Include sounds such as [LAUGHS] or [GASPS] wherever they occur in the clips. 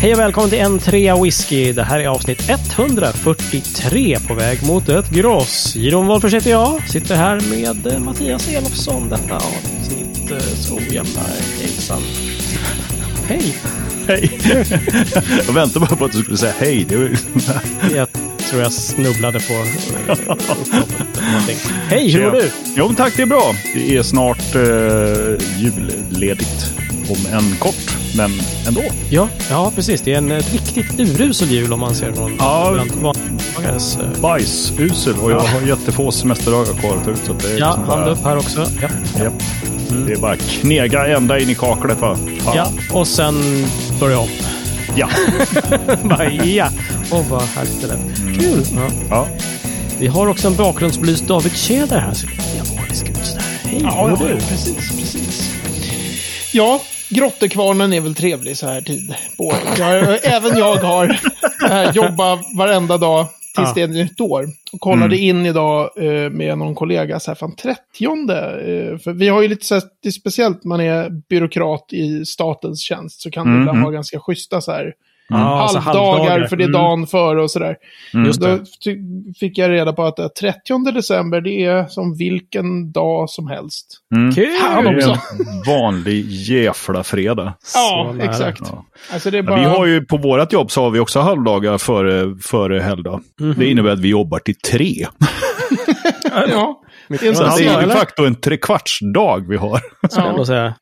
Hej och välkommen till en trea whisky. Det här är avsnitt 143 på väg mot ett gross. Jiron Wolffers heter jag. Sitter här med eh, Mattias Elofsson. Detta avsnitt eh, så jävla hejsan. Hej! Hej! [LAUGHS] jag väntade bara på att du skulle säga hej. Det var... jag tror jag snubblade på uh, Hej, hur mår du? Jo, men tack, det är bra. Det är snart uh, julledigt om en kort, men ändå. Ja, ja precis. Det är en riktigt urusel jul om man ser någon ja, vanligares... Uh... Bajsusel och jag har jättefå semesterdagar kvar att ta ut. Så det är ja, hand bara... upp här också. Ja. ja. Mm. Det är bara knega ända in i kaklet. Va? Ja, och sen börja om. Ja. [LAUGHS] bara, ja. Oh, vad härligt det lät. Mm. Kul! Ja. ja. Vi har också en bakgrundsbelys David Tjäder här. Så diabolisk ut sådär. Hej, ja, ja, precis, precis. Ja, Grottekvarnen är väl trevlig så här tid på året. Även jag har äh, jobbat varenda dag tills det är nytt år. Och kollade mm. in idag eh, med någon kollega, så här, fan 30 eh, För vi har ju lite så här, det är speciellt man är byråkrat i statens tjänst så kan mm. det ha ganska schyssta så här Mm. Halvdagar, halvdagar, för det är dagen mm. före och sådär. Mm. Då fick jag reda på att 30 december det är som vilken dag som helst. Mm. Kul! också. vanlig jävla fredag. Ja, exakt. Ja. Alltså bara... vi har ju på vårt jobb så har vi också halvdagar före, före helgdag. Mm -hmm. Det innebär att vi jobbar till tre. [LAUGHS] ja. Det är, det är de facto en trekvartsdag vi har. Ja. säga.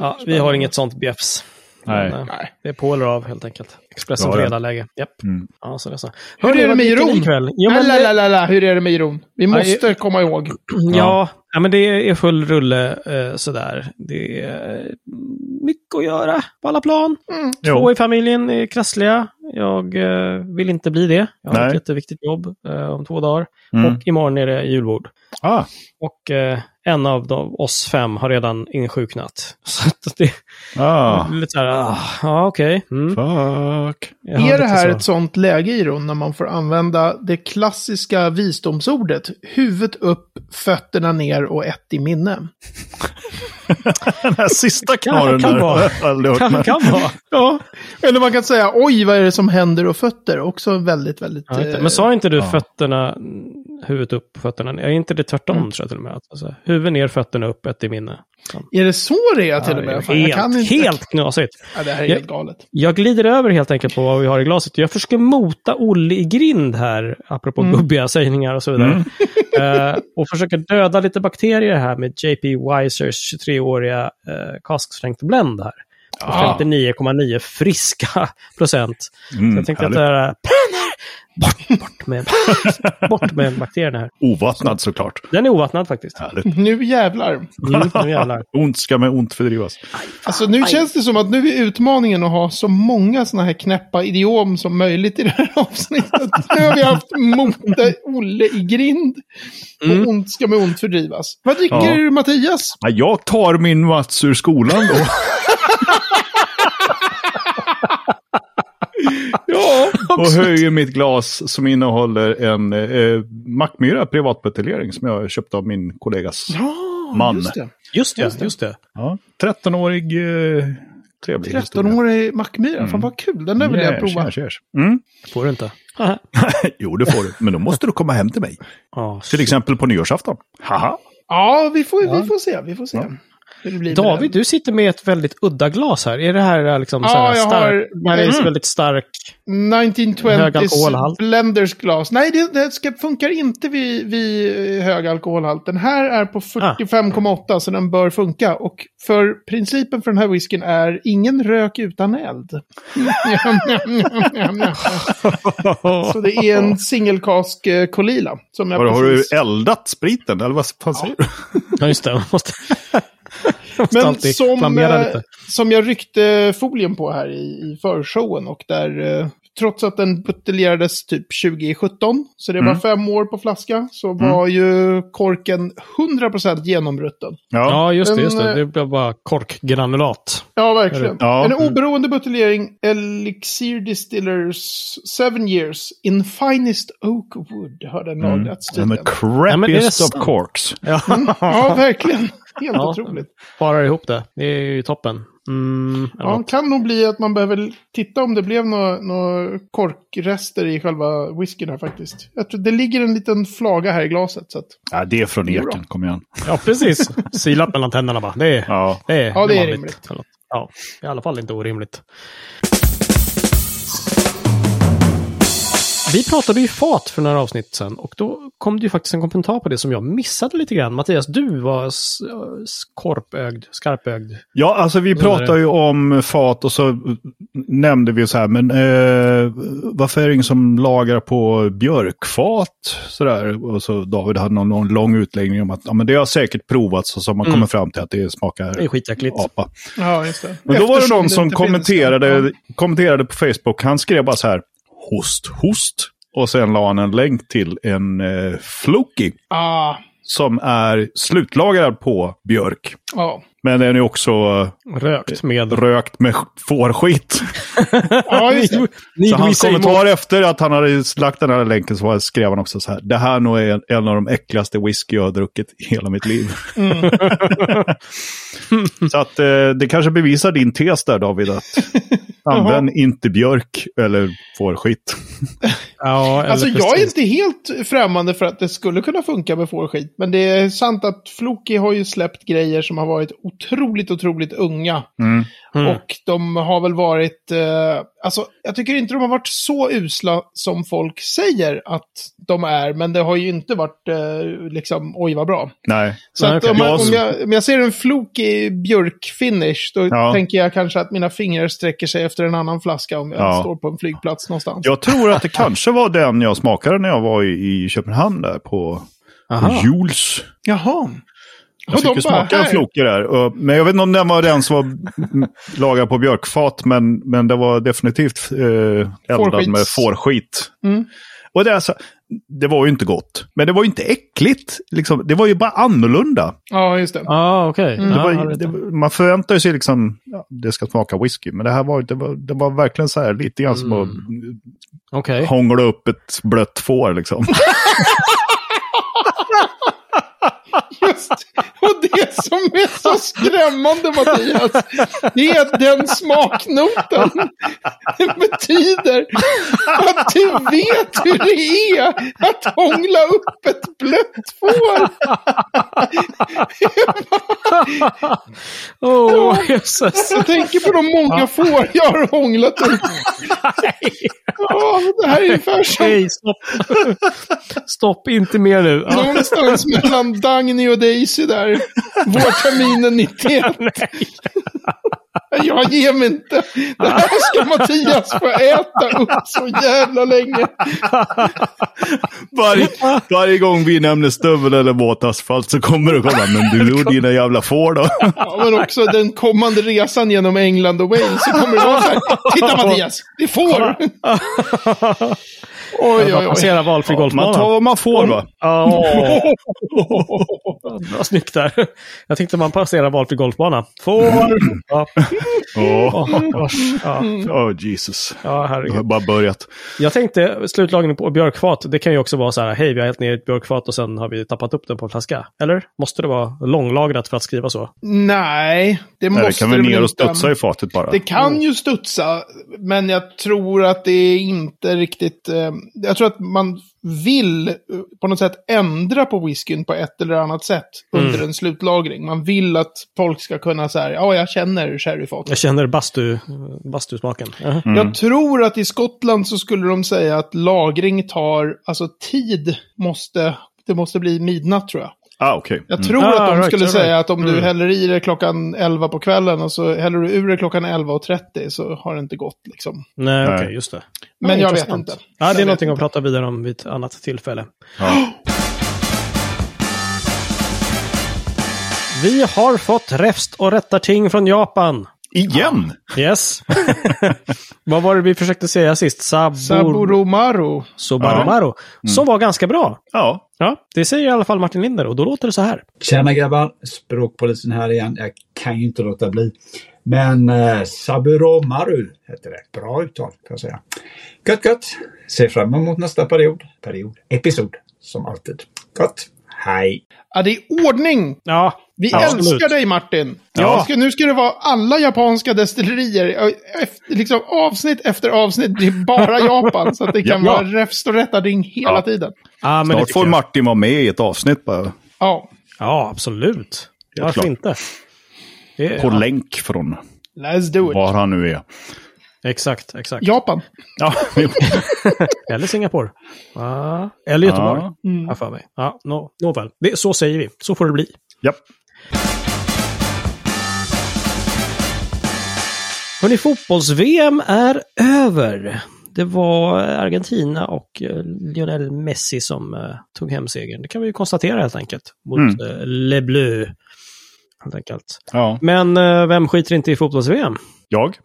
Ja, vi har inget sånt bjäfs. Nej. Men, Nej. Det är på eller av helt enkelt. Expressen Fredag-läge. Japp. Mm. Ja, så det så. Hur, är det med Iron? Jo, men... Lalalala, hur är det med Iron? Vi måste Aj, komma ihåg. [CLEARS THROAT] Ja, ja, men det är full rulle eh, sådär. Det är mycket att göra på alla plan. Mm. Två jo. i familjen är krassliga. Jag eh, vill inte bli det. Jag har Nej. ett jätteviktigt jobb eh, om två dagar. Mm. Och imorgon är det julbord. Ah. Och eh, en av de, oss fem har redan insjuknat. [LAUGHS] Så det ah. lite så här, ah, ah okej. Okay. Mm. Fuck. Är det här så. ett sånt läge, Iron, när man får använda det klassiska visdomsordet huvudet upp, fötterna ner och ett i minne? Den här sista knorren kan, kan vara. [LAUGHS] Kan, kan vara. Ja. Eller man kan säga oj, vad är det som händer och fötter? Också väldigt, väldigt... Ja, men sa inte du ja. fötterna, huvudet upp, fötterna ner? Är inte det tvärtom mm. tror jag till och med? Alltså, huvud ner, fötterna upp, ett i minne. Är det så det är till och med? Fan, helt, helt knasigt. Ja, det här är jag, helt galet. Jag glider över helt enkelt på vad vi har i glaset. Jag försöker mota Olle i grind här, apropå mm. gubbiga sägningar och så vidare. Mm. uh, [LAUGHS] och försöker döda lite bakterier här med JP Wisers 23-åriga uh, kasksprängt blend här. Ah. 59,9 friska [LAUGHS] procent. Mm, så jag tänkte härligt. att det här Bort, bort, med, [LAUGHS] bort med bakterierna här. Ovattnad såklart. Den är ovattnad faktiskt. Härligt. Nu jävlar. Mm, nu jävlar. [LAUGHS] ont ska med ont fördrivas. Alltså nu aj. känns det som att nu är utmaningen att ha så många sådana här knäppa idiom som möjligt i det här [LAUGHS] avsnittet. nu har vi haft Mote, Olle i grind. Och mm. ont ska med ont fördrivas. Vad dricker ja. du Mattias? jag tar min Mats ur skolan då. Ja, [LAUGHS] och höjer mitt glas som innehåller en eh, Mackmyra privatbuteljering som jag köpte av min kollegas ja, man. Just det. Just det. Just det. Ja, 13-årig eh, trevlig 13-årig Mackmyra, mm. fan vad kul. Den där vill yes, jag prova. Yes, yes. Mm. Får du inte? [LAUGHS] jo, det får du. Men då måste du komma hem till mig. Oh, till exempel på nyårsafton. Haha. Ja, vi får, ja. vi får se. Vi får se. Ja. David, du sitter med ett väldigt udda glas här. Är det här eh, liksom ja, så här jag stark, har, mm. väldigt stark 1920s blenders glas. Nej, det, det ska, funkar inte vid, vid eh, hög alkoholhalt. Den här är på 45,8 ah. så den bör funka. Och för principen för den här whisken är ingen rök utan eld. [LAUGHS] så det är en singelkask eh, Kolila. Som jag Har du eldat spriten? Eller vad fan säger du? ja, just det. [LAUGHS] [LAUGHS] Men som, eh, som jag ryckte folien på här i, i förshowen och där eh, trots att den buteljerades typ 2017, så det var mm. fem år på flaska, så mm. var ju korken 100% genomrutten. Ja. ja, just det. just det. Eh, det blev bara korkgranulat. Ja, verkligen. Ja. En oberoende buteljering, Elixir Distillers 7 years in finest oak wood, har den lagrats mm. The crappiest ja, of corks. Ja. Mm. ja, verkligen. Helt ja, otroligt. Parar ihop det. Det är ju toppen. Mm, Ja, kan nog bli att man behöver titta om det blev några nå korkrester i själva whiskyn här faktiskt. Jag tror det ligger en liten flaga här i glaset. Så att, Ja, det är från eken, kom igen. ja precis. Silat mellan tänderna bara. Det är, Ja. det är, Ja, det är rimligt. Ja, i alla fall inte orimligt. Vi pratade ju fat för några avsnitt sedan och då kom det ju faktiskt en kommentar på det som jag missade lite grann. Mattias, du var skorpögd, skarpögd. Ja, alltså vi pratar ju om fat och så nämnde vi så här, men eh, varför är det ingen som lagar på björkfat? Sådär. Och så David hade någon, någon lång utläggning om att ja, men det har säkert provats och så har man Mm. kommit fram till att det smakar Det är skitäckligt. apa. ja, just det. Men då var det Eftersom någon som kommenterade, kommenterade på Facebook. Han skrev bara så här, host, host. Och sen la han en länk till en eh, Floki Ah, som är slutlagrad på björk. ja. Men den är också eh, Rökt med... rökt med fårskit. [LAUGHS] ja, [LAUGHS] Så hans kommentar efter att han hade lagt den här länken så skrev han också så här. Det här nog är en, av de äckligaste whisky jag har druckit i hela mitt liv. Mm. [LAUGHS] så att eh, det kanske bevisar din tes där David. Att använd inte björk eller fårskit. Ja, eller Alltså jag är inte helt främmande för att det skulle kunna funka med fårskit. Men det är sant att Floki har ju släppt grejer som har varit otroligt, otroligt unga. Mm. Mm. Och de har väl varit, eh, alltså jag tycker inte de har varit så usla som folk säger att de är. Men det har ju inte varit eh, liksom, oj vad bra. Nej. Så Nej, att okej. om, Jag- om, jag, om jag ser en Floki björkfinish, då Ja. tänker jag kanske att mina fingrar sträcker sig efter en annan flaska om jag Ja. står på en flygplats någonstans. Jag tror att det kanske var den jag smakade när jag var i, i Köpenhamn där på. Jules. Jaha. Jag fick ju smaka en floke där. Men jag vet inte om den var den som var mm, lagad på björkfat, men, men det var definitivt eh, eldad Fårskits. med fårskit. Mm. Och det, är alltså, det var ju inte gott. Men det var ju inte äckligt. Liksom, det var ju bara annorlunda. Ja, just det. Ah, okej. Mm. Det var, det, man förväntar sig liksom, ja, det ska smaka whisky. Men det här var, det var, det var verkligen så här lite grann som att Okej. hångla upp ett blött får liksom. [LAUGHS] Just. Och det som är så skrämmande, Mattias, det är att den smaknoten betyder att du vet hur det är att hångla upp ett blött får. Åh, oh, jösses. Jag tänker på de många får jag har hånglat upp. Ja, det här är ungefär som Hej, stopp. stopp, inte mer nu. Någonstans mellan Dagny och Daisy där. [LAUGHS] Vårterminen 91. [LAUGHS] Jag ger mig inte. Det här ska Mattias få äta upp så jävla länge. Varje, varje gång vi nämner stövel eller våtasfalt så kommer det komma, men du och dina jävla får då. Ja, men också den kommande resan genom England och Wales så kommer det vara så här. Titta Mattias, det får! Oj, oj, oj. Passera valfri Man golfbana. tar vad man får va? Åh. [LAUGHS] Bra snyggt där. Jag tänkte man passerar valfri golfbana. Får! Ja, gosh. ja. oh, Jesus. ja Det har herregud. bara börjat. Jag tänkte slutlagning på björkfat. Det kan ju också vara så här, hej vi har hällt ner ett björkfat och sen har vi tappat upp den på en flaska. Eller? Måste det vara långlagrat för att skriva så? Nej, det Nej, måste det kan väl ner och studsa i fatet bara. Det kan ju studsa, men jag tror att det är inte riktigt... Eh, jag tror att man vill eh, på något sätt ändra på whiskyn på ett eller annat sätt under en slutlagring. Man vill att folk ska kunna säga, ja, jag känner sherryfat. Jag känner bastu, bastusmaken. Jaha. Mm. Jag tror att i Skottland så skulle de säga att lagring tar, alltså tid måste, det måste bli midnatt tror jag. Ah, okej. Jag Mm. tror Ah, att de right, skulle right. säga att om du Mm. häller i det klockan 11 på kvällen och så häller du ur det klockan 11.30 så har det inte gått liksom. Nej, okej, Nej. just det. Men jag vet inte. Ja, det är någonting att prata vidare om vid ett annat tillfälle. Ja. [GASPS] Vi har fått räfst och rättarting från Japan. Igen? Yes. [LAUGHS] Vad var det vi försökte säga sist? Sabor... Saburomaru. Sobaromaru. Som var ganska bra. Ja. Ja, det säger i alla fall Martin Linder och då låter det så här. Tjena grabbar! Språkpolisen här igen. Jag kan ju inte låta bli. Men eh, Saburomaru heter det. Bra uttal, får jag säga. Gött, gött! Ser fram emot nästa period. Period. Episod, som alltid. Gott! Hej. Ja, det är ordning! Ja, Vi Ja, älskar absolut. dig Martin! Ja. Nu ska det vara alla japanska destillerier. Efter, liksom avsnitt efter avsnitt blir bara [LAUGHS] Japan. så att det kan Ja. vara räfst och rättading hela Ja. tiden. ja men det Snart får. Martin vara med i ett avsnitt bara. Ja, Ja, absolut. Varför klart. inte? Det är, På ja, länk från let's do it. var han nu är. Exakt, exakt. Japan. Ja, [LAUGHS] Eller Singapore. Ja, eller Göteborg. Ja. Mm. För mig. Ja, nå nåväl. Det, så säger vi. Så får det bli. ja. Hörrni, fotbolls-VM är över. Det var Argentina och eh, Lionel Messi som eh, tog hem segern. Det kan vi ju konstatera helt enkelt. Mot Mm. eh, Le Bleu. Helt enkelt. ja. Men eh, vem skiter inte i fotbolls-VM? Jag? [LAUGHS]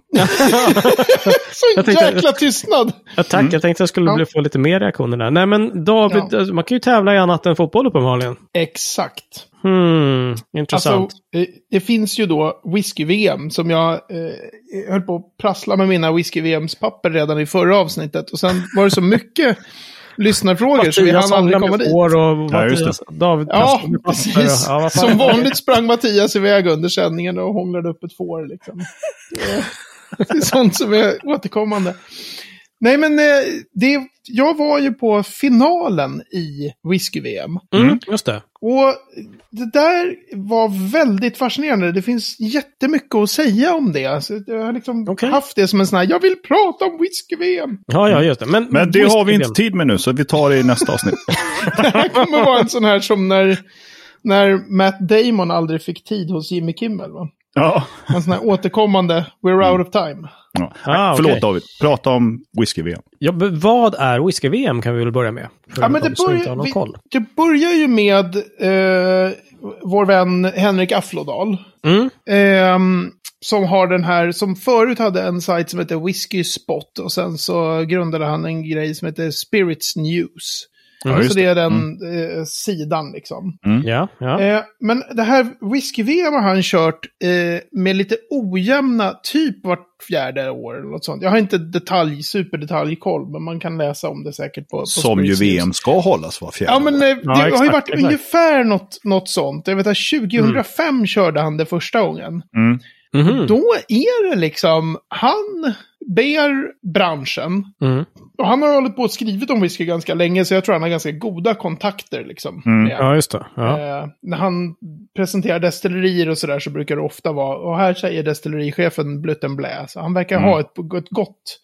Så Jag tänkte- jäkla tystnad! Ja, tack, jag tänkte jag skulle Ja. bli, få lite mer reaktioner där. Nej men David, Ja. man kan ju tävla i annat än fotboll uppenbarligen. Exakt. Hmm, intressant. Alltså, eh, det finns ju då whisky-VM som jag eh, höll på att prassla med mina whisky-VMs-papper redan i förra avsnittet. Och sen var det så mycket lyssnarfrågor så vi hann aldrig komma dit. Och Ja, just det. David Ja, precis. Ja. Som vanligt sprang Mattias iväg under sändningen och hånglade upp ett får. Liksom. Det- [LAUGHS] Det är sånt som är återkommande. Nej, men eh, det, jag var ju på finalen i whisky-VM. Mm, just det. Och det där var väldigt fascinerande. Det finns jättemycket att säga om det. Alltså, jag har liksom Okej. haft det som en sån här, jag vill prata om whisky-VM. Ja, ja, just det. Men, Men det har vi inte tid med nu, så vi tar det i nästa avsnitt. [LAUGHS] [LAUGHS] Det här kommer vara en sån här som när, när Matt Damon aldrig fick tid hos Jimmy Kimmel. Va? Ja. En sån här återkommande, we're out of time. Ja. Ah, Förlåt okej. David, prata om whisky-VM. Ja, vad är whisky-VM kan vi väl börja med? Ja, men de det, börjar, någon vi, koll. det börjar ju med eh, vår vän Henrik Afflodal. Mm. Ehm, som har den här, som förut hade en sajt som heter Whiskey Spot och sen så grundade han en grej som heter Spirits News. Ja, så det är den eh, sidan liksom. Ja, ja. Eh, men det här whisky-VM har han kört eh, med lite ojämna, typ vart fjärde år eller något sånt. Jag har inte detalj, superdetaljkoll, men man kan läsa om det säkert på, på Som ju. VM ska hållas var fjärde Ja, men eh, det Ja, har ju varit exakt. ungefär något, något sånt. Jag vet att 2005 körde han det första gången. Mm. Mhm. Då är det liksom, han ber branschen, Mm. och han har hållit på och skrivit om whisky ganska länge, så jag tror han har ganska goda kontakter liksom. Mm. med- Ja, just det. Ja. Eh, när han presenterar destillerier och sådär så brukar det ofta vara, och här säger destillerichefen Blutten Blä, så han verkar Mm. ha ett, ett gott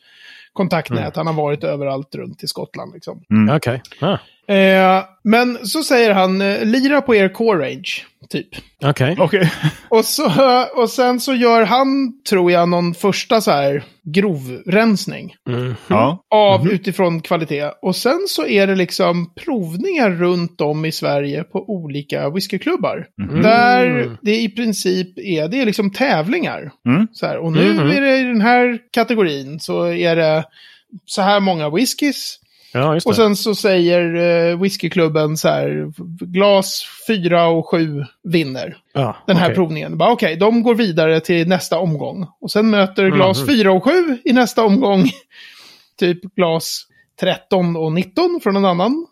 kontaktnät. Han har varit överallt runt i Skottland liksom. Okej. Ah. Eh, men så säger han, eh, lira på er core range, typ. Okej. Okej. [LAUGHS] Och, så, och sen så gör han, tror jag, någon första så här grovrensning. Mm. Ja. Av utifrån kvalitet. Och sen så är det liksom provningar runt om i Sverige på olika whiskyklubbar. Där det i princip är, det är liksom tävlingar. Mm. Så här, och nu Mhm. är det i den här kategorin så är det så här många whiskys. Ja. Och sen så säger eh, whiskyklubben så här, glas 4 och 7 vinner ja, den här okej. provningen. Okej, de går vidare till nästa omgång. Och sen möter glas Mhm. 4 och 7 i nästa omgång. [LAUGHS] typ glas 13 och 19 från en annan.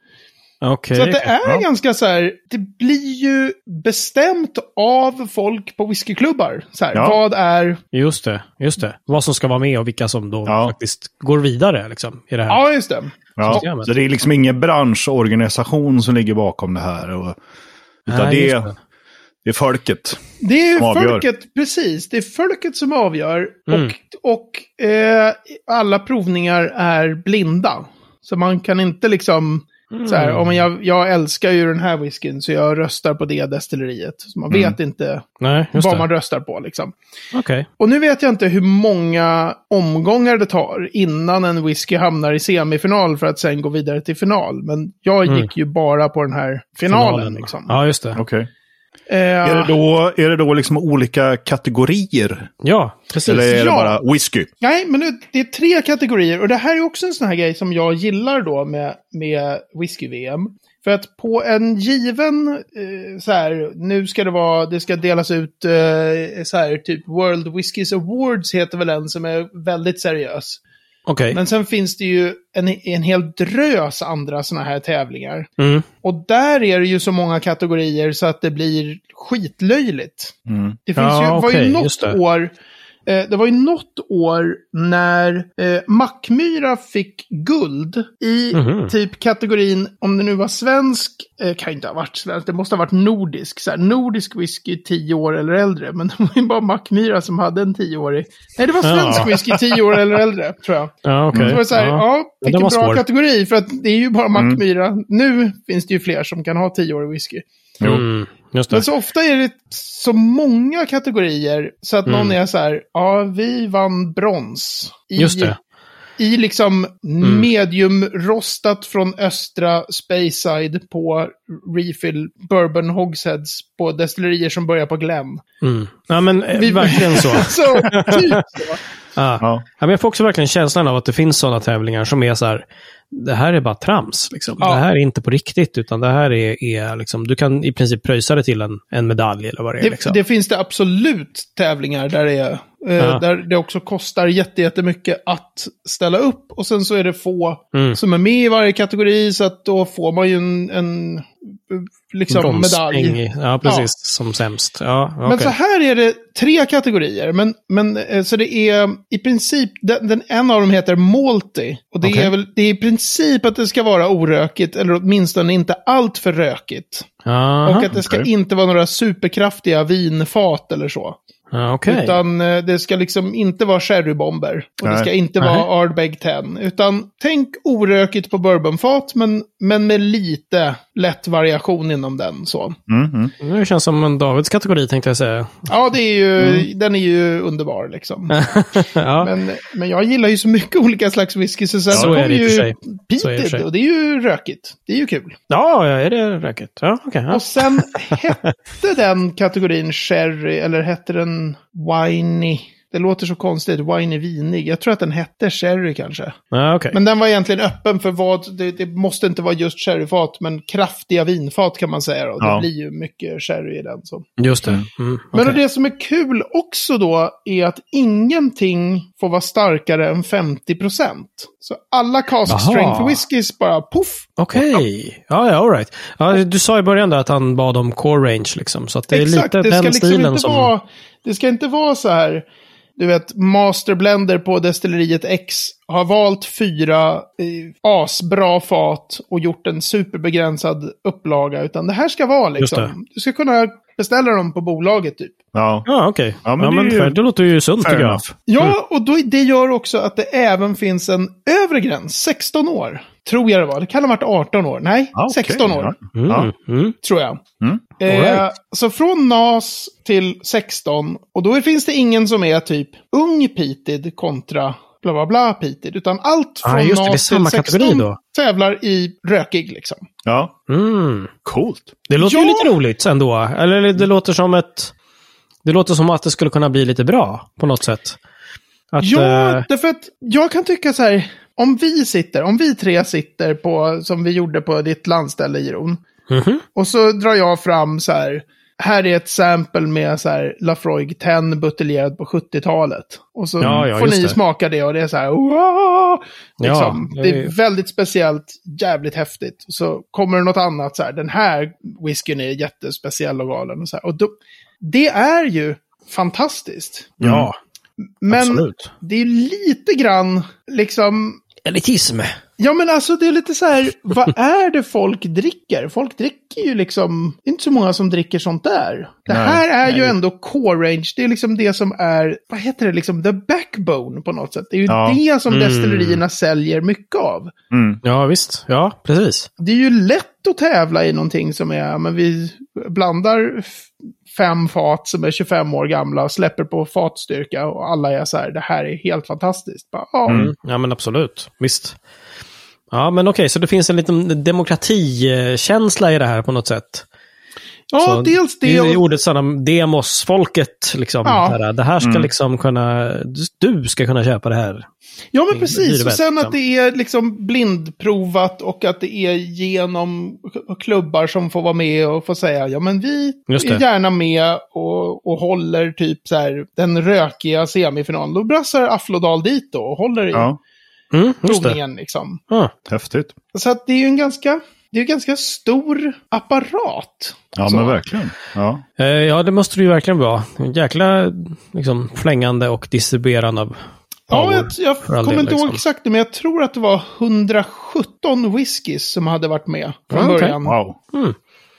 Okej. Så att det är Ja. ganska så här, det blir ju bestämt av folk på whiskyklubbar. Så här, Ja. vad är... Just det, just det. Vad som ska vara med och vilka som då Ja. faktiskt går vidare liksom, i det här. Ja, just det. Ja. Systemet. Så det är liksom ingen branschorganisation som ligger bakom det här. Och, utan Nej, det, det. det är folket. Det är Som avgör. folket, precis. Det är folket som avgör. Mm. Och, och eh, alla provningar är blinda. Så man kan inte liksom... Så här, Mm. om jag, jag älskar ju den här whiskyn så jag röstar på det destilleriet. Så man vet inte Nej, vad det. man röstar på liksom. Okej. Och nu vet jag inte hur många omgångar det tar innan en whisky hamnar i semifinal för att sen gå vidare till final. Men jag Mm. gick ju bara på den här finalen. Liksom. Ja, just det. Okej. Eh, Är det då, är det då liksom olika kategorier? Ja, precis. Eller är det Ja. bara whisky? Nej, men det, det är tre kategorier. Och det här är också en sån här grej som jag gillar då med, med whisky-VM. För att på en given, eh, så här, nu ska det vara, det ska delas ut, eh, så här, typ World Whiskys Awards heter väl en som är väldigt seriös. Okej. Men sen finns det ju en, en hel drös andra sådana här tävlingar. Mm. Och där är det ju så många kategorier så att det blir skitlöjligt. Mm. Det finns Ja, ju, var ju något år, det var ju något år när eh, Mackmyra fick guld i Mhm. typ kategorin, om det nu var svensk, eh, kan inte ha varit svensk, det måste ha varit nordisk. Så här, nordisk whisky 10 år eller äldre, men [LAUGHS] det var ju bara Mackmyra som hade en 10-årig. Nej, det var svensk Ja. whisky 10 år eller äldre, tror jag. Ja, okej. Så var det så här, ja, Ja. vilken bra svår. kategori, för att det är ju bara Mackmyra. Nu finns det ju fler som kan ha 10-årig whisky. Mm. Just det. Men så ofta är det så många kategorier så att någon Mm. är så här, ja, vi vann brons. I, Just det. I liksom Mm. medium-rostat från östra Speyside på refill bourbon hogsheads på destillerier som börjar på Glen. Mm. Ja, men eh, Vi- verkligen så. [LAUGHS] så, typ så. [LAUGHS] Ja. Ja. Ja, men jag får också verkligen känslan av att det finns sådana tävlingar som är så här, det här är bara trams. Liksom. Ja. Det här är inte på riktigt, utan det här är, är liksom, du kan i princip pröjsa det till en, en medalj eller vad det är. Det, Liksom. det finns det absolut tävlingar där det är. Eh, Ja. Där det också kostar jätte- jättemycket att ställa upp. Och sen så är det få Mm. som är med i varje kategori. Så att då får man ju en, en liksom medalj. Ja, precis. Som sämst. Ja, Men okej. så här är det tre kategorier. Men, men eh, så det är i princip, den, den, en av dem heter Malty. Och det Okej. är väl, det är i princip att det ska vara orökigt, eller åtminstone inte allt för rökigt. Aha, och att det ska okej. inte vara några superkraftiga vinfat eller så. Ja, okej. Utan eh, det ska liksom inte vara sherrybomber. Och det Nej. ska inte Nej. vara Ardbeg 10. Utan tänk orökigt på bourbonfat, men, men med lite lätt variation inom den. Så. Mm, mm. Det känns som en Davids kategori tänkte jag säga. Ja, det är ju, Mm. den är ju underbar liksom. [LAUGHS] ja. Men, men jag gillar ju så mycket olika slags whisky. Så sen Så kommer är det i och ju sig. Det och för peated sig. och det är ju rökigt. Det är ju kul. ja, ja, är det räcket? Ja, okej. ja. Och sen hette den kategorin sherry, eller hette den winey? Det låter så konstigt, winey vinig. Jag tror att den hette sherry kanske. Ja, okej. Men den var egentligen öppen för vad, det, det måste inte vara just sherryfat, men kraftiga vinfat kan man säga. Och Ja. det blir ju mycket sherry i den. Så. Just det. Mm, Men okej. och det som är kul också då är att ingenting får vara starkare än 50%. Så alla cask Jaha. strength whiskys bara poff. Okej, ja, ja, all right. Ja, du sa i början där att han bad om core range, liksom. Så att det är Exakt, lite det den liksom stilen inte som... vara, det ska inte vara så här, du vet, masterblender på destilleriet X har valt fyra eh, asbra fat och gjort en superbegränsad upplaga. Utan det här ska vara liksom, du ska kunna beställa dem på bolaget typ. Ja. Ja, okej. Ja, Ja, men men, det är ju- det låter ju sunt tycker jag. Ja, och då, det gör också att det även finns en övre gräns, 16 år. Tror jag det var. Det kan ha varit 18 år. Nej, Ja, okej. 16 år. Ja. Mm, Ja. mm. tror jag. Mm. Eh, Alright. så från NAS till 16, och då finns det ingen som är typ ung pitid kontra bla bla bla pitid, utan allt Ah, från just det, det är NAS till samma 16 kategori då. tävlar i rökig liksom. ja. Mm. Coolt. Det låter ju Ja. lite roligt ändå. Eller det låter som ett... Det låter som att det skulle kunna bli lite bra på något sätt. Att, Ja, eh, därför att jag kan tycka så här, om vi sitter, om vi tre sitter på, som vi gjorde på ditt landställe i Ron, mhm. Och så drar jag fram så här. Här är ett sample med så här Lafroig 10 buteljerad på 70-talet. Och så Ja, ja, får ni det. smaka det och det är så här. Wow! Liksom. Ja, det det är är- väldigt speciellt, jävligt häftigt. Så kommer det något annat så här. Den här whiskyn är jättespeciell och galen. Och så här. Och då, det är ju fantastiskt. Ja, Men absolut. det är lite grann liksom Elitism. Ja, men alltså det är lite så här, vad [LAUGHS] är det folk dricker? Folk dricker ju liksom, det är inte så många som dricker sånt där. Det Nej, här är ju nej. ändå core range, det är liksom det som är, vad heter det, liksom the backbone på något sätt. Det är ju Ja. det som Mm. destillerierna säljer mycket av. Mm. Ja, visst. Ja, precis. Det är ju lätt att tävla i någonting som är, men vi blandar fem fat som är 25 år gamla och släpper på fatstyrka och alla är så här, det här är helt fantastiskt. Bara, ja, Mm. Ja, men absolut. Visst. Ja, men okej, så det finns en liten demokratikänsla i det här på något sätt ja Så dels det. Och- ordet sådana demos-folket, liksom. Ja. Det, här, det här ska Mm. liksom kunna, du ska kunna köpa det här. Ja, men precis. Och sen att det är liksom blindprovat och att det är genom klubbar som får vara med och få säga ja men vi är gärna med och, och håller typ så här den rökiga semifinalen. Då brassar Afflodal dit då och håller i. Ja. Mm, provningen. Liksom. Ah, Häftigt. Så att det är ju en ganska, det är en ganska stor apparat. Ja, Så. men verkligen. Ja. eh, ja, det måste det ju verkligen vara. En jäkla liksom, flängande och distribuerande av Ja, jag, jag kommer del, inte ihåg liksom. exakt men jag tror att det var 117 whiskys som hade varit med från okej. början. Wow.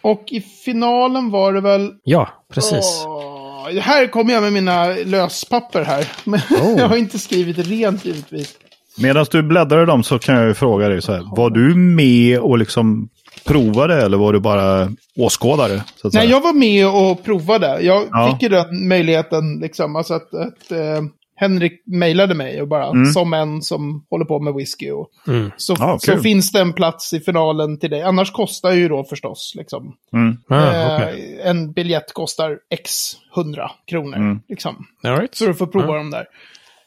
Och i finalen var det väl... Ja, precis. Åh, här kommer jag med mina löspapper här. Men [LAUGHS] Oh. jag har inte skrivit rent givetvis. Medan du bläddrar dem så kan jag ju fråga dig så här. Var du med och liksom provade eller var du bara åskådare? Så att Nej, säga? jag var med och provade. Jag Ja. fick ju den möjligheten, liksom, alltså att, att eh, Henrik mejlade mig och bara, Mm. som en som håller på med whisky. Och, Mm. så, Ja, så finns det en plats i finalen till dig. Annars kostar ju då förstås, liksom. Mm. Ah, eh. En biljett kostar x 100 kronor. Mm. Liksom. All right. Så du får prova Ja. dem där.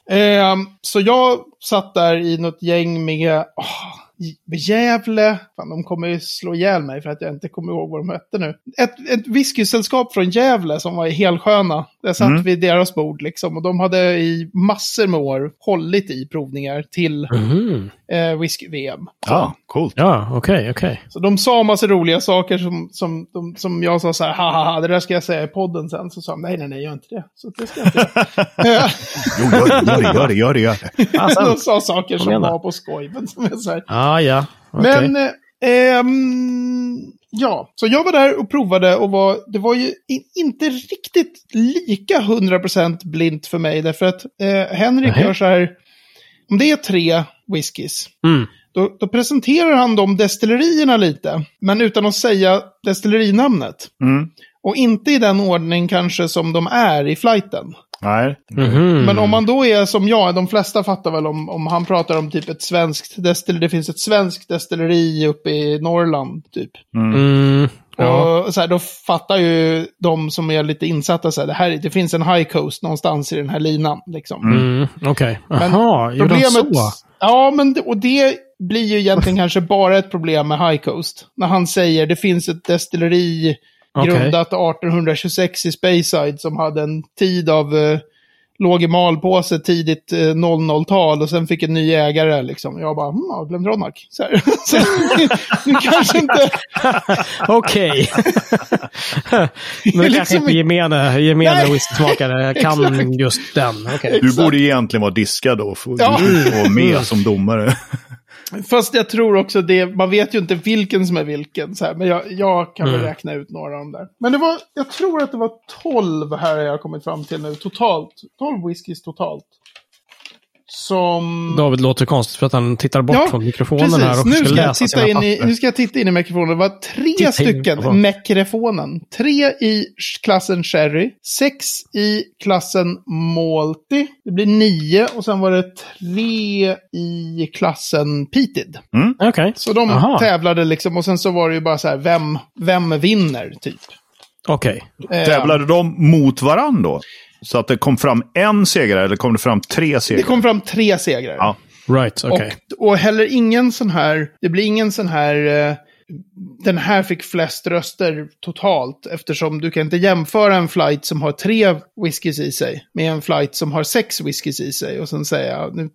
Ehm, så jag satt där i något gäng med i- Gävle. Fan, de kommer ju slå ihjäl mig för att jag inte kommer ihåg vad de hette nu. Ett, ett whiskysällskap från Gävle som var helsköna. Där satt Mm. vid deras bord liksom. Och de hade i massor med år hållit i provningar till Mhm. Eh, whisky-VM. Ja, coolt. Ja, okej, okej. Så de sa massa roliga saker som, som, de, som jag sa så här, haha, det där ska jag säga i podden sen. Så sa de, nej, nej, nej, gör inte det. Så det ska jag inte göra. [LAUGHS] Jo, gör det, gör det, gör det, [LAUGHS] gör det. De sa saker som menar. var på skoj. Men, som är så här. Ah, ja. okej. men eh, ehm, ja, så jag var där och provade och var, det var ju inte riktigt lika 100% blint för mig. Därför att eh, Henrik Nähä. gör så här, om det är tre whiskys, Mm. då, då presenterar han de destillerierna lite, men utan att säga destillerinamnet. Mm. Och inte i den ordning kanske som de är i flighten. Nej. Mhm. Men om man då är som jag, de flesta fattar väl om, om han pratar om typ ett svenskt destilleri, det finns ett svenskt destilleri uppe i Norrland typ. Mm. Ja. Och så här, då fattar ju de som är lite insatta så här, det, här, det finns en high coast någonstans i den här linan. Liksom. Mm. Okej. Men Jaha, gjorde han så? Ja, men det, och det blir ju egentligen [LAUGHS] kanske bara ett problem med High Coast. När han säger det finns ett destilleri Okej. grundat 1826 i Speyside som hade en tid av eh, låg i malpåse tidigt eh, 00-tal och sen fick en ny ägare. Liksom. Jag bara, mm, ja, Glendronach. [LAUGHS] Så här. så, nu kanske inte... [LAUGHS] Okej. [LAUGHS] Men det kanske Liksom- inte gemene, gemene whiskysmakare kan just den. Okej. Du borde egentligen vara diskad då. För Ja. Du var med som domare. Fast jag tror också det, man vet ju inte vilken som är vilken. Så här, men jag, jag kan väl Mm. räkna ut några av dem där. Men det var, jag tror att det var 12 här jag har kommit fram till nu, totalt. 12 whiskys totalt. Som... David låter konstigt för att han tittar bort Ja, från mikrofonen Precis, här och nu ska ska, jag läsa titta sina in i, nu ska jag titta in i mikrofonen. Det var tre Titta stycken mikrofonen. Tre i klassen Sherry, sex i klassen Malty. Det blir nio och sen var det tre i klassen Peated. Okej, Så de Aha. tävlade liksom och sen så var det ju bara så här, vem, vem vinner typ. okej. Eh, Tävlade de mot varandra då? Så att det kom fram en segrare eller kom det fram tre Det segrare? kom fram tre segrar. Ja. Right, okej. Och, och heller ingen sån här, det blir ingen sån här, eh, den här fick flest röster totalt. Eftersom du kan inte jämföra en flight som har tre whiskys i sig med en flight som har sex whiskys i sig. Och sen säga, nu,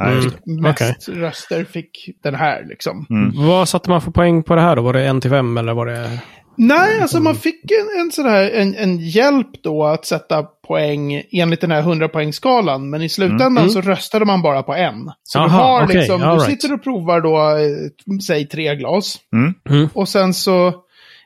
Nej, Mm. det. mest röster fick den här liksom. Vad satte man för poäng på det här då? Var det en till fem eller var det... Nej, alltså man fick en, en, sån här, en, en hjälp då att sätta poäng enligt den här 100-poängsskalan. Men i slutändan så röstade man bara på en. Så du Aha, har okej, liksom, all du right. sitter och provar då, eh, säg tre glas. Mm. Mm. Och sen så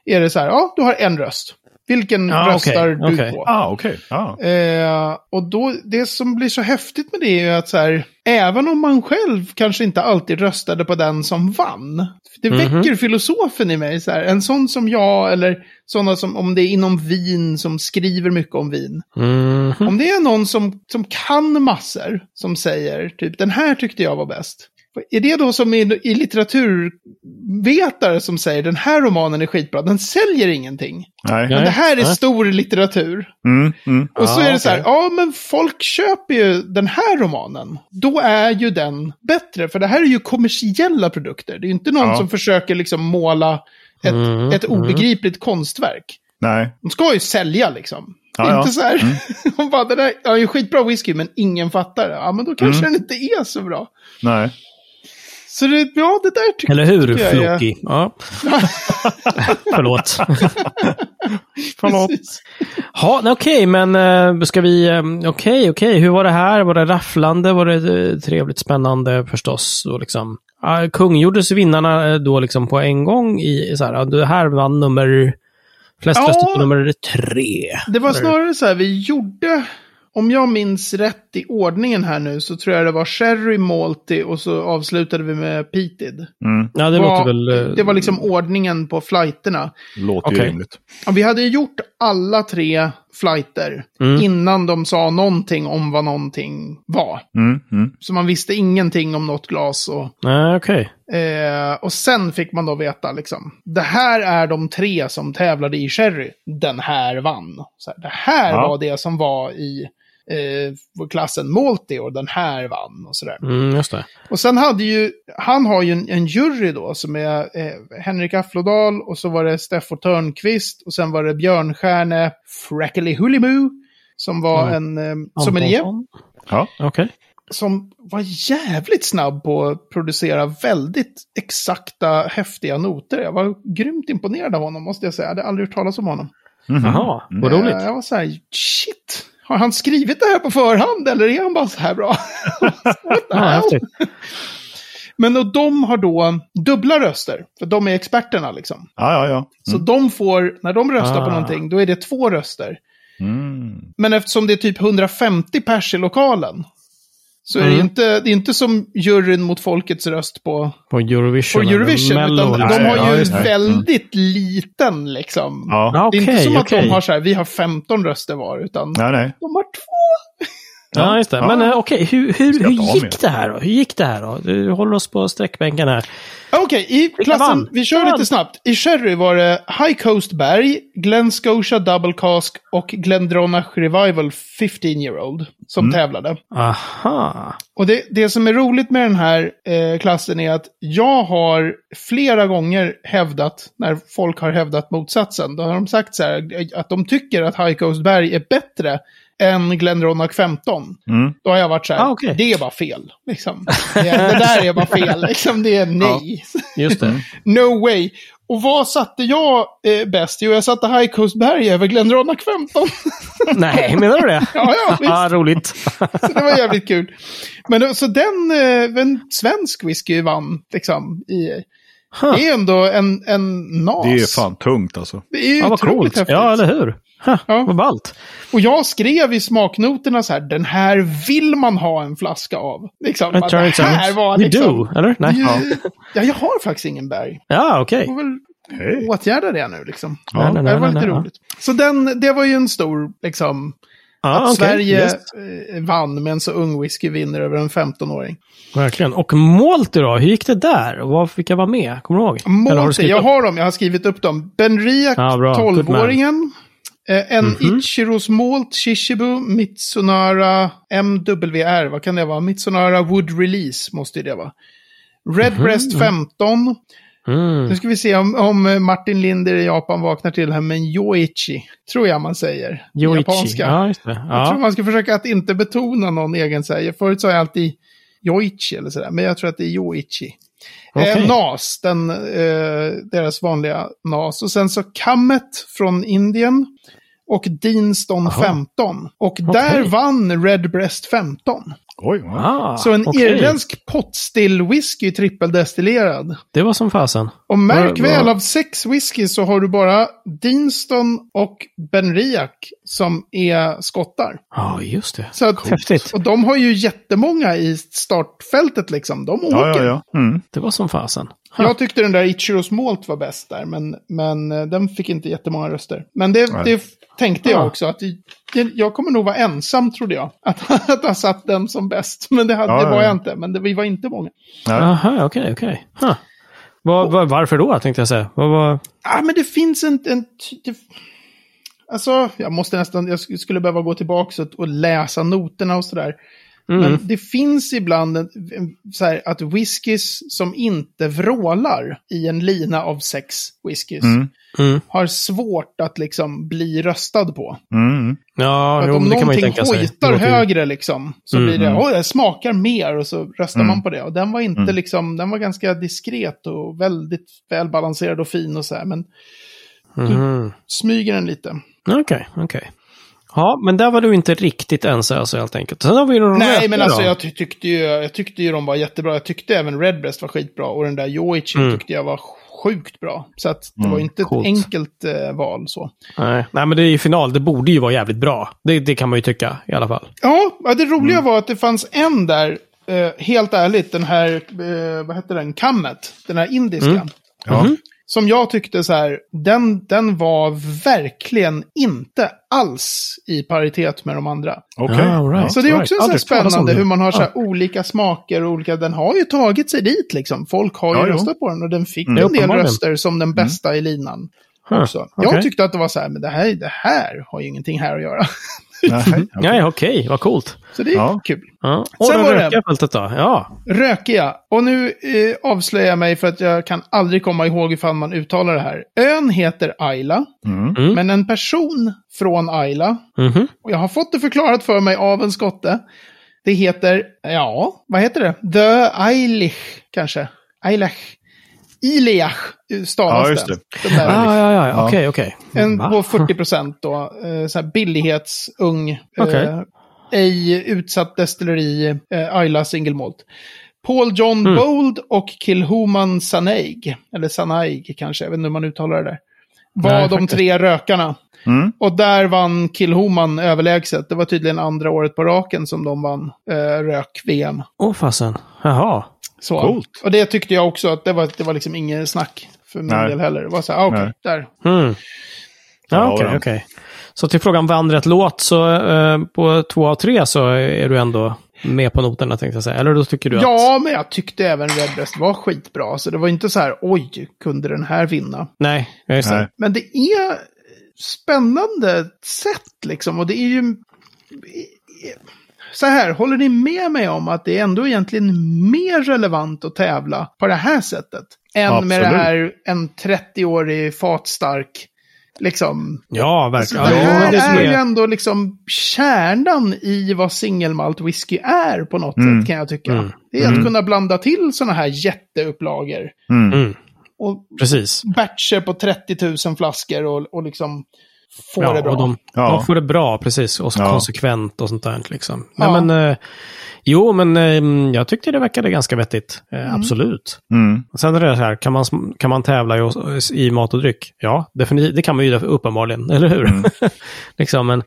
är det så här, ja, du har en röst. Vilken Ja, röstar okej, du okej. på? Ah, okej. Ah. Eh, och då, det som blir så häftigt med det är ju att så här, även om man själv kanske inte alltid röstade på den som vann. Det Mhm. väcker filosofen i mig, så här, en sån som jag, eller sådana som, om det är inom vin, som skriver mycket om vin. Mhm. Om det är någon som, som kan massor, som säger typ den här tyckte jag var bäst. Är det då som i, i litteraturvetare som säger den här romanen är skitbra, den säljer ingenting. Nej. Men det här är nej. stor litteratur. Mm, mm. Och så Ja, är det så här, ja men folk köper ju den här romanen. Då är ju den bättre, för det här är ju kommersiella produkter. Det är ju inte någon Ja. som försöker liksom måla ett, Mm, ett obegripligt konstverk. Nej. De ska ju sälja liksom. Ja, ja. Inte så här, [LAUGHS] hon bara, det där är ju skitbra whisky, men ingen fattar det. Ja, men då kanske den inte är så bra. Nej. Så det, ja, det där tycker Eller hur, tycker jag Floki? Ja. [LAUGHS] Förlåt. [LAUGHS] Förlåt. Ja, okej, men eh, ska vi... eh, Okej, okej. Hur var det här? Var det rafflande? Var det eh, trevligt, spännande förstås? Och liksom, kungjordes vinnarna då liksom på en gång i så här, det här vann nummer... Flest Ja. röster på nummer tre. Det var snarare så här, vi gjorde, om jag minns rätt i ordningen här nu, så tror jag det var Sherry, Malty och så avslutade vi med Peated. Mm. Ja, det var, låter väl... eh, det var liksom ordningen på flighterna. Låter ju Okej. rimligt. Ja, vi hade ju gjort alla tre flighter Mm. innan de sa någonting om vad någonting var. Mm. Mm. Så man visste ingenting om något glas. Och, Nej, okej. eh, och sen fick man då veta liksom, det här är de tre som tävlade i Sherry. Den här vann. Så här, det här Ja. var det som var i eh, klassen Multi och den här vann och sådär. Mm, just det. Och sen hade ju, han har ju en, en jury då som är eh, Henrik Afflodal och så var det Steffo Törnqvist och sen var det Björnstjärne Frackely Hulimu som var Mm. en eh, sommelier Antonsson? Ja. Okej. som var jävligt snabb på att producera väldigt exakta, häftiga noter. Jag var grymt imponerad av honom, måste jag säga. Jag hade aldrig hört talas om honom. Mhm. Jaha, vad Eh, roligt. Jag var så här, shit! Har han skrivit det här på förhand eller är han bara så här bra? [LAUGHS] Ja. Men och de har då dubbla röster, för de är experterna liksom. Ja, ja, ja. Så de får, när de röstar på Ah. någonting, då är det två röster. Mm. Men eftersom det är typ 150 pers i lokalen, så är det Mm. inte, det är inte som juryn mot folkets röst på, På Eurovision. på eller Eurovision. Utan de har Ja, ju just det. väldigt liten liksom. Ja. Ja, Det är inte okej, som att okej. de har så här, vi har 15 röster var, utan Nej, nej. de har två. Ja, just det. Ja. Men eh, okej, hur, hur, hur med? gick det här då? Hur gick det här då? Du håller oss på sträckbänken här. Okej, i klassen, vi kör lite snabbt. I Sherry var det High Coast Berg, Glen Scotia Double Cask och Glendronach Revival 15 year old som Mm. tävlade. Aha. Och det, det som är roligt med den här eh, klassen är att jag har flera gånger hävdat, när folk har hävdat motsatsen, då har de sagt så här att de tycker att High Coast Berg är bättre än Glendronach 15. Mm. Då har jag varit så här, Ah, okej. det är bara fel. Liksom. Det, det där är bara fel, [LAUGHS] liksom, det är nej. Just det. [LAUGHS] No way. Och vad satte jag eh, bäst? Jo, jag satte High Coast Berg över Glendronach 15. [LAUGHS] Nej, menar du det? ja, ja, visst. ah, roligt. Så det var jävligt kul. Men då- så den, eh, en svensk whisky vann, liksom. I, Huh. det är ändå en, en nas. Det är fan tungt alltså. Det är ju Ja, vad coolt. häftigt. Ja, eller hur? Huh, Ja. Vad ballt. Och jag skrev i smaknoterna så här, den här vill man ha en flaska av. Liksom, det här out var you liksom... do, eller? Nej. Ja. ja, jag har faktiskt ingen berg. Ja, okej. Jag får väl Hej. åtgärda det nu liksom. Nej, nej, det var nej, lite nej, roligt. Så den, det var ju en stor, liksom, Ja, att okej. Sverige Yes. eh, vann med en så ung whisky vinner över en 15-åring. Verkligen. Och Malty då? Hur gick det där? Och vad fick jag vara med? Kommer du ihåg? Eller har du jag har dem, jag har skrivit upp dem. Benriak, Ja, man. 12-åringen. Eh, En Mhm. Ichiros Malt, Shishibu, Mitsunara, MWR, vad kan det vara? Mitsunara Wood Release måste det vara. Redbreast 15. Mm. Nu ska vi se om, om Martin Linder i Japan vaknar till här med Yoichi. Tror jag man säger. Yoichi. Japanska. Ja, just det. Jag tror Ja. man ska försöka att inte betona någon egen säger. Förut sa jag alltid Yoichi eller sådär, men jag tror att det är Yoichi. Okej. Eh, NAS, den, eh, deras vanliga NAS. Och sen så Kammet från Indien. Och Deanston Aha. 15. Och där Okej. vann Redbreast 15. Oj. Ah, så en okej. irländsk potstill whisky trippeldestillerad. Det var som fasen. Och märk Vad- väl, vad- av sex whisky så har du bara Deanston och Benriach som är skottar. Ja, just det. Så att, Häftigt. och de har ju jättemånga i startfältet liksom. De åker. Ja, ja, ja. Mm. Det var som fasen. Jag tyckte den där Ichiros Malt var bäst där, men, men eh, den fick inte jättemånga röster. Men det, Nej. det tänkte jag också, att jag kommer nog vara ensam, trodde jag. Att, [LAUGHS] att ha satt den som bäst. Men det, hade, Ja, det var ja, ja. jag inte, men det, vi var inte många. Nej. Aha, okej, okej. Huh. Vad- vad- varför då, tänkte jag säga. Vad var... Ah, men det finns en... en det, alltså, jag måste nästan... Jag sk- skulle behöva gå tillbaka och, och läsa noterna och sådär. Men det finns ibland en, så här, att whiskys som inte vrålar i en lina av sex whiskys Mm. Mm. har svårt att liksom bli röstad på. Mm. Ja, jo, om det kan man ju tänka sig. Det hojtar högre liksom, så Mm, blir det, mm. oj, det smakar mer och så röstar Mm. man på det. Och den var inte Mm. liksom, den var ganska diskret och väldigt välbalanserad och fin och så här, men Mhm. smyger den lite. Okej, okej. Ja, men där var du inte riktigt ense alltså helt enkelt. Sen har vi de Nej, men alltså då. jag, ty tyckte ju, jag tyckte ju de var jättebra. Jag tyckte även Redbreast var skitbra och den där Yoichi Mm. tyckte jag var sjukt bra. Så att det Mm, var inte coolt. ett enkelt eh, val så. Nej. Nej, men det är ju final. Det borde ju vara jävligt bra. Det, det kan man ju tycka i alla fall. Ja, det roliga var att det fanns en där, eh, helt ärligt, den här, eh, vad heter den, Kammet, den här indiska. Mm. Ja. Mhm. Som jag tyckte så här, den, den var verkligen inte alls i paritet med de andra. Ja, all right. Så det är right. också så talas om spännande hur man har så här olika smaker och olika, den har ju tagit sig dit liksom. Folk har ju Ja, jo. röstat på den och den fick Mm. en del röster som den bästa i linan. Huh, Också. okej. Jag tyckte att det var så här, men det här, det här har ju ingenting här att göra. [LAUGHS] Nej, okej. Nej, okej. Vad coolt. Så det är Ja. kul. Ja. Och Sen var rökiga fältet då? Ja. Rökiga. Och nu eh, avslöjar jag mig för att jag kan aldrig komma ihåg ifall man uttalar det här. Ön heter Ayla, Mm. Mm. men en person från Ayla, Mhm. och jag har fått det förklarat för mig av en skotte. Det heter, ja, vad heter det? The Eilich, kanske. Eilach. Iliach eh, stavas Ja, just det. det. Den. Ah, ja, ja, ja. Okej, okej. En Va? på 40 procent då. Eh, så här billighetsung. Okej. Eh, ej utsatt destilleri. Eh, Ayla single malt. Paul John Mm. Bold och Kilhuman Sanaig. Eller Sanaig kanske, jag vet inte hur man uttalar det där. Var Nej, de faktiskt. tre rökarna. Mm. Och där vann Kilhuman överlägset. Det var tydligen andra året på raken som de vann eh, rök-VM. Åh, fasen. Jaha. Så. Coolt. Och det tyckte jag också att det var, det var liksom inget snack för min Nej. del heller. Det var så här, ah, okej, Nej. där. Mm. Ja, Ja, okej, då. okej. Så till frågan vann rätt låt, så eh, på två av tre så är du ändå med på noterna tänkte jag säga. Eller då tycker du att... Ja, men jag tyckte även Redbreast var skitbra. Så det var inte så här, oj, kunde den här vinna? Nej, ja, just det. Nej. Men det är spännande sätt liksom. Och det är ju... Så här, håller ni med mig om att det är ändå egentligen mer relevant att tävla på det här sättet? Än med det Absolut. här en 30-årig fatstark, liksom. Ja, Alltså, verkligen. det Ja, här det som är ju är- ändå liksom kärnan i vad singelmalt whisky är på något Mm. sätt kan jag tycka. Mm. Det är att Mm. kunna blanda till sådana här jätteupplagor. Mm. Mm, Och precis. batcher på 30 000 flaskor och, och liksom få ja, det bra. Och de, Ja. de får det bra, precis. Och så Ja. konsekvent och sånt där. Liksom. Ja. Nej, men, eh, jo, men eh, jag tyckte det verkade ganska vettigt. Eh, Absolut. Mm. Sen är det så här, kan man, kan man tävla i, i mat och dryck? Ja, definitivt. Det kan man ju uppenbarligen, [LAUGHS] eller hur? Mm. [LAUGHS] liksom, men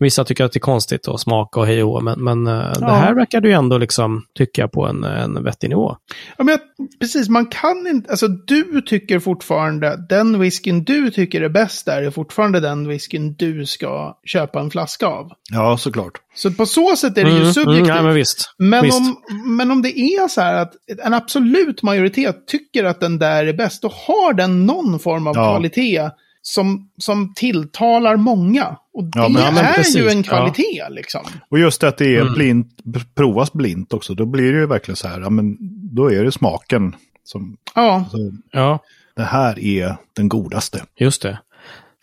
vissa tycker att det är konstigt att smaka och hej och men, men eh, Ja. det här verkar du ju ändå liksom tycka på en, en vettig nivå. Ja, men jag, precis, man kan inte, alltså du tycker fortfarande, den whiskyn du tycker är bäst där är fortfarande den whiskyn du ska köpa en flaska av. Ja, såklart. Så på så sätt är det ju Mm, subjektivt. Mm, ja, men visst. Men visst. om, men om det är så här att en absolut majoritet tycker att den där är bäst, då har den någon form av Ja. kvalitet som, som tilltalar många. Och det Ja, men- ja, men är precis, ju en ja. kvalitet liksom. Och just att det är Mm. blint, provas blint också, då blir det ju verkligen så här, ja men då är det smaken som, Ja, så, Ja, det här är den godaste. just det.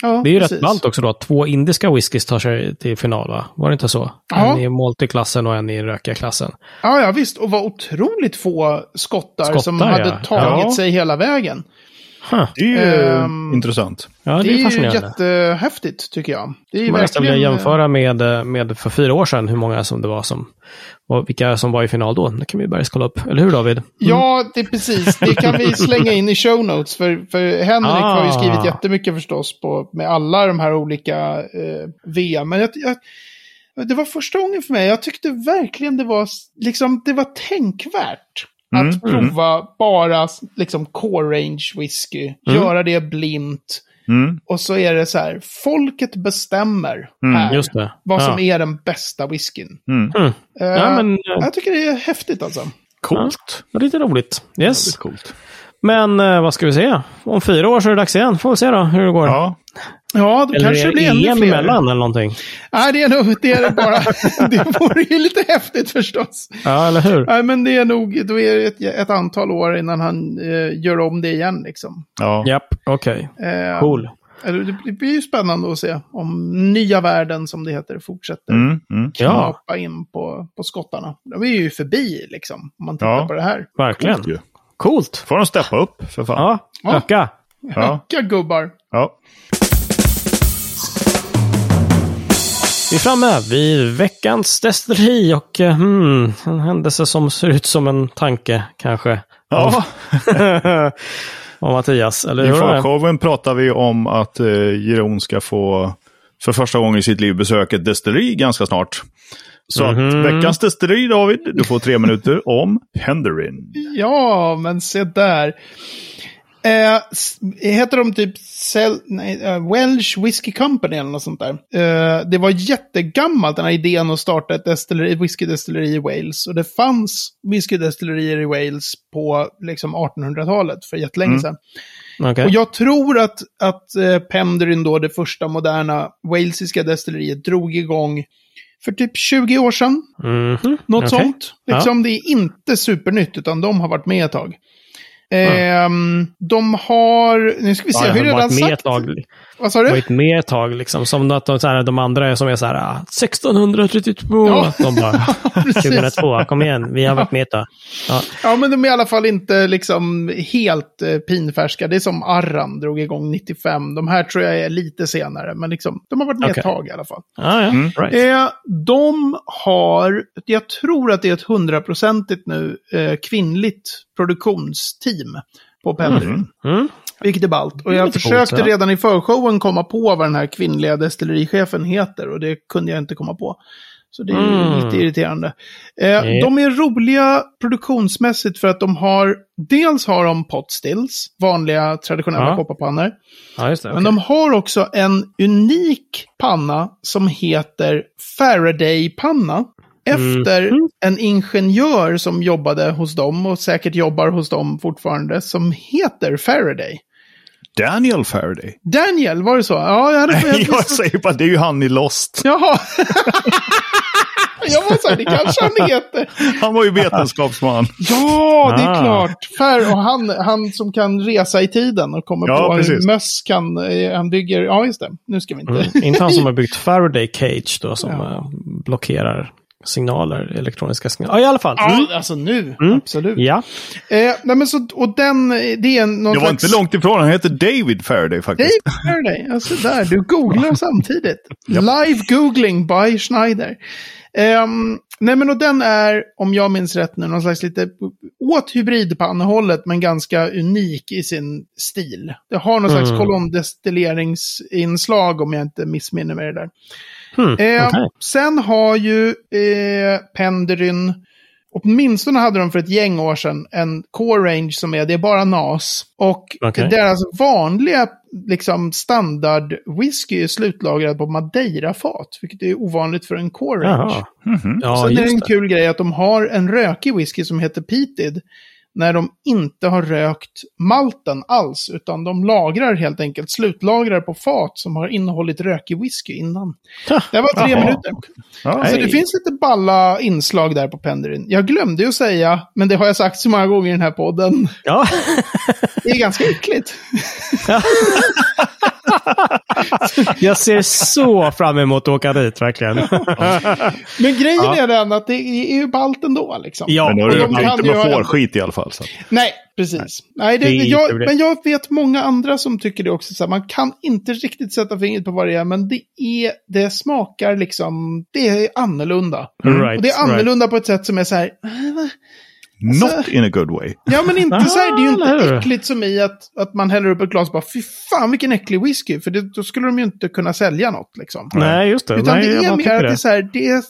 ja Det är ju precis. rätt ballt också då att två indiska whiskys tar sig till final, va? Var det inte så? Ja. En i multiklassen och en i rökiga klassen. Ja, ja, visst. Och var otroligt få skottar, Skottar, som ja. hade tagit Ja. sig hela vägen. Huh. Det är ju Ehm, intressant. Ja, det, Det är är ju fascinerande. jättehäftigt, tycker jag. Det är Man nästan vilja verkligen... jämföra med, eh, med för fyra år sedan hur många som det var som, och vilka som var i final då. Det kan vi börja kolla upp. Eller hur David? Ja, det är precis. Det kan vi slänga in i show notes. För, för Henrik har ju Ah. skrivit jättemycket förstås på, med alla de här olika eh, VM. Men jag, jag, det var första gången för mig. Jag tyckte verkligen det var, liksom, det var tänkvärt. Mm, Att prova bara liksom core range whisky. Göra det blint. Mm. Och så är det så här, folket bestämmer Mm, här Just det. vad ja. som är den bästa whiskyn. Mm. Mm. Eh, Ja, men eh, Jag tycker det är häftigt alltså. Coolt. ja, lite roligt. Yes. Coolt. Men eh, vad ska vi se? Om fyra år så är det dags igen. Får vi se då hur det går. Ja. Ja, det Eller kanske är blir det ännu EM fler. emellan eller någonting? Nej, det är nog det är det bara. [LAUGHS] det vore ju lite häftigt förstås. Ja, eller hur? Nej, men det är nog, då är det ett, ett antal år innan han eh, gör om det igen liksom. Ja. Japp, okej. Eh, Cool. eller Det det blir ju spännande att se om nya världen, som det heter, fortsätter Mm, mm. Ja, knapa in på, på skottarna. De är ju förbi liksom, om man tittar Ja. på det här. verkligen. Coolt ju. Coolt. Får de steppa upp för fan. Ja, Ja. öka. Ja. [LAUGHS] Vilka gubbar! ja. Vi är framme vid veckans destilleri och eh, hmm, en händelse som ser ut som en tanke kanske. ja. Av [LAUGHS] Mattias, eller I hur? förshowen pratar vi om att eh, Jeroen ska få för första gången i sitt liv besöka ett destilleri ganska snart. Så att Mhm. veckans destilleri David, du får tre minuter om Penderin. Ja, men se där. Eh, heter de typ Cel nej, eh, Welsh Whiskey Company eller något sånt där. Eh, det var jättegammalt den här idén att starta ett destilleri, whiskydestilleri i Wales. Och det fanns whiskydestillerier i Wales på liksom 1800-talet, för jättelänge sedan. Okej. Och jag tror att, att eh, Penderyn då, det första moderna walesiska destilleriet, drog igång för typ 20 år sedan. Mhm, Något okej. sånt. Liksom, Det är inte supernytt, utan de har varit med ett tag. Ehm, de har, nu ska vi se, Ja, jag har ju redan varit med ett sagt. Vad sa du? varit med ett tag, liksom. Som att de, så här, de andra är som är så här, ah, 1632. Ja. De bara, [LAUGHS] Precis. 2002, kom igen, vi har varit med ett tag. Ja. Ja, men de är i alla fall inte liksom helt eh, pinfärska. Det är som Arran drog igång 95. De här tror jag är lite senare, men liksom, de har varit med Okej. ett tag i alla fall. Ah, ja, Mm. right. Eh, de har, jag tror att det är ett hundraprocentigt nu, eh, kvinnligt produktionsteam på Penderyn. Mm. Vilket är ballt. Och jag försökte coolt, ja. redan i förshowen komma på vad den här kvinnliga destillerichefen heter. Och det kunde jag inte komma på. Så det är Mm. lite irriterande. Eh. De är roliga produktionsmässigt för att de har, dels har de potstills, vanliga traditionella Ja. kopparpannor. Ja, det. Men okej. de har också en unik panna som heter Faraday-panna. Efter Mhm. en ingenjör som jobbade hos dem och säkert jobbar hos dem fortfarande som heter Faraday. Daniel Faraday. Daniel, var det så? Ja, jag hade... Nej, jag säger bara det är ju han i Lost. Jaha. [LAUGHS] jag var så här, det kanske han heter. Han var ju vetenskapsman. Ja, det är Ah. klart. Fär, och han, han som kan resa i tiden och kommer Ja, på hur precis. möss kan... eh, Han bygger... Ja, just det. Nu ska vi inte... Mm. Inte han som har [LAUGHS] byggt Faraday Cage då, som Ja. eh, blockerar signaler, elektroniska signaler. Ja, i alla fall. Mm. alltså nu. Mm. Absolut. Ja, Eh, nej, men så, och den, det är någon var slags... inte långt ifrån, han heter David Faraday faktiskt. Dave Faraday, alltså där, du googlar [LAUGHS] samtidigt. Live googling by Schneider. Ehm, nej men och den är, om jag minns rätt nu, någon slags lite åt hybridpannehållet men ganska unik i sin stil. Det har någon slags Mm. kolondestilleringsinslag om jag inte missminner mig det där. hmm. Eh, okej. Sen har ju eh, Penderyn, åtminstone hade de för ett gäng år sedan, en core range som är, det är bara NAS. Och Okej. deras vanliga liksom, standard whisky är slutlagrad på Madeira-fat, vilket är ovanligt för en core range. Jaha. Mhm. Ja, Sen är det en det. kul grej att de har en rökig whisky som heter Peated. När de inte har rökt malten alls, utan de lagrar helt enkelt, slutlagrar på fat som har innehållit rökig whisky innan. Det var tre jaha. minuter. Ja. Alltså, det finns lite balla inslag där på Penderin. Jag glömde ju att säga, men det har jag sagt så många gånger i den här podden. Ja. Det är ganska äckligt. [LAUGHS] [LAUGHS] Jag ser så fram emot att åka dit, verkligen. [LAUGHS] Men grejen Ja. är den att det är ju ballt ändå liksom. Ja, Men nu de är inte med fårskit i alla fall. Så. Nej, precis. Nej, det, Det jag, men jag vet många andra som tycker det också. Så här, man kan inte riktigt sätta fingret på vad det är, men det, är, det smakar liksom, det är annorlunda. Right, Och det är annorlunda på ett sätt som är så här, "Äh, va?" Not in a good way. Ja, men inte Ah, så här, det är ju eller inte äckligt som i att, att man häller upp ett glas och bara, fy fan vilken äcklig whisky. För det, då skulle de ju inte kunna sälja något liksom. Nej, just det. Utan Nej, det är mer att det är, det. så här, det är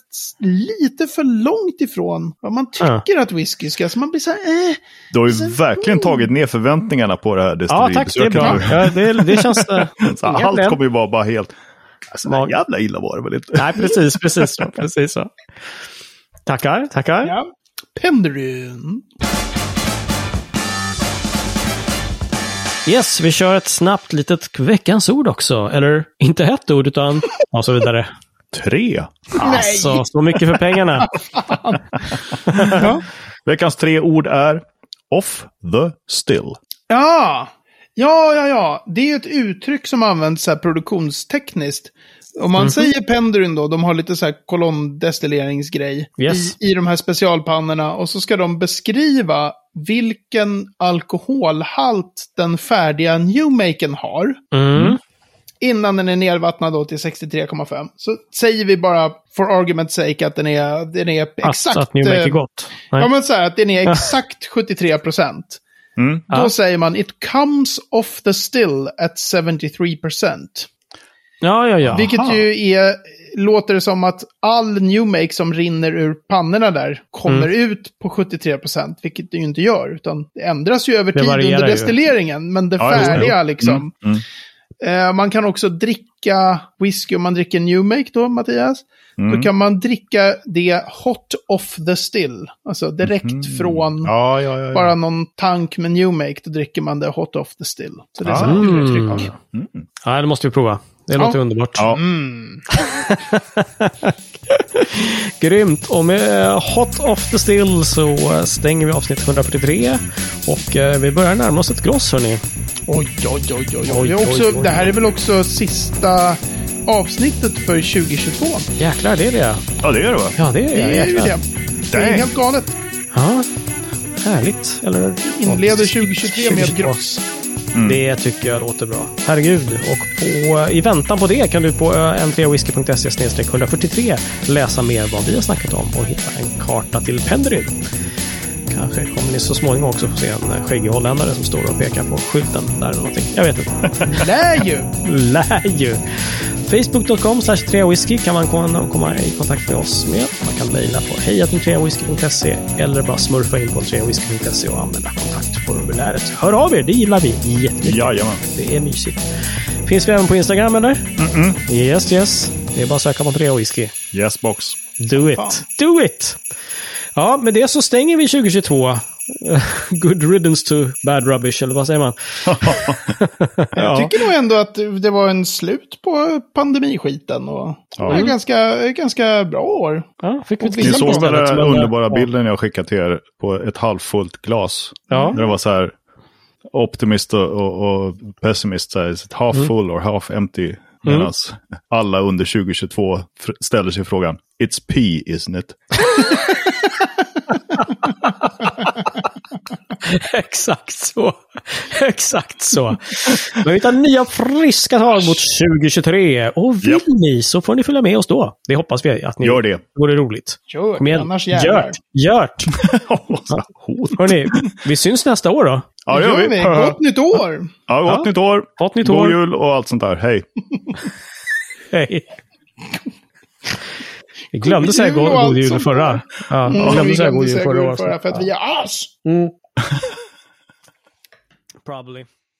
lite för långt ifrån vad man tycker att whisky ska. Så man blir så här, eh. Du har ju Sen- verkligen tagit ner förväntningarna på det här Ja, tack. Det är bra. Ja, det, det känns... eh, [LAUGHS] Så allt kommer ju vara bara helt... Alltså, Mag- jävla illa var det väl inte? Nej, precis, precis så. [LAUGHS] Precis så. Tackar, tackar. Ja. Penderyn. Yes, vi kör ett snabbt litet veckans ord också. Eller inte ett ord, utan [LAUGHS] och så vidare. Tre. Alltså, så mycket för pengarna. [LAUGHS] Ja. Veckans tre ord är off the still. Ja, ja, ja, ja. Det är ett uttryck som används så här produktionstekniskt. Om man säger Pendurin då, de har lite så här kolonndestilleringsgrej Yes. i, i de här specialpannorna. Och så ska de beskriva vilken alkoholhalt den färdiga Newmaken har. Mm. Innan den är nervattnad då till 63,5. Så säger vi bara for argument's sake att den är, den är exakt... att New Make eh, är gott. Nej. Ja, men så här att den är [LAUGHS] exakt 73 procent. Mm. Då Ja. säger man it comes off the still at 73 procent. Ja, ja, ja. Vilket Aha. ju är, låter som att all new make som rinner ur pannorna där kommer Mm. ut på 73 procent. Vilket det ju inte gör. Utan det ändras ju över Det tid under ju. destilleringen. Men det Ja, just det. färdiga liksom. Mm. Eh, man kan också dricka whisky om man dricker new make då, Mattias. Mm. Då kan man dricka det hot off the still. Alltså direkt från Mm. Ja, ja, ja. ja. bara någon tank med new make. Då dricker man det hot off the still. Så det är så här Mm. uttryck. Ja, det måste vi prova. Det låter underbart. Ja. Mm. [LAUGHS] Grymt! Och med Hot Off the Still så stänger vi avsnitt 143. Och eh, vi börjar närma oss ett gloss, hörni. Oj, oj, oj, oj, oj. Också, oj, oj. det här är väl också sista avsnittet för 2022. Jäklar, det är det. ja, det är det va? Ja, det är Det det. är det. Det är helt galet. Ja, härligt. Eller? Inleder 2023 med 2022. Mm. Det tycker jag låter bra. Herregud. Och på, i väntan på det kan du på n3whisky.se 143 läsa mer vad vi har snackat om och hitta en karta till Penderyn. Kanske kommer ni så småningom också få se en skäggig holländare som står och pekar på skylten där eller någonting. Jag vet inte. [LAUGHS] Lär ju. Lär ju. Facebook.com slash treawhisky kan man komma, i kontakt med oss med. Man kan mejla på hejatentreawhisky.se eller bara smurfa in på treawhisky.se och använda kontaktformuläret. Hör av er, det gillar vi jättemycket. Jajamän. Det är mysigt. Finns vi även på Instagram eller? Yes, yes. Det är bara att söka på treawhisky. Yes box. Do it. Fan. Do it! Ja, med det så stänger vi 2022. [LAUGHS] Good riddance to bad rubbish, eller vad säger man? [LAUGHS] Jag tycker nog ändå att det var en slut på pandemiskiten. Och det var ganska, ganska bra år. Ja, fick vi Ni såg den men, underbara ja. bilden jag skickade till er på ett halvfullt glas? Ja. Där det var så här optimist och, och, och pessimist. Så här, half full or half empty? Medan alla under 2022 fr- ställer sig frågan It's P, isn't it? [LAUGHS] Exakt så. Exakt så. Men [LAUGHS] vi tar nya friska tag mot 2023. Och vill Japp. ni så får ni följa med oss då. Det hoppas vi att ni Gör det. Det vore roligt. Kom igen. annars jävlar. Gört. Gört. Hörni, vi syns nästa år då. Ja, Det gör vi. vi. Gott nytt år! Ja, gott Ja. nytt år. Gott nytt God år. jul och allt sånt där. Hej. [LAUGHS] Hej. Vi glömde God säga god, god jul förra. Ja, Mm, säga glömde god jul säga förra god jul förra för att vi är as! Probably.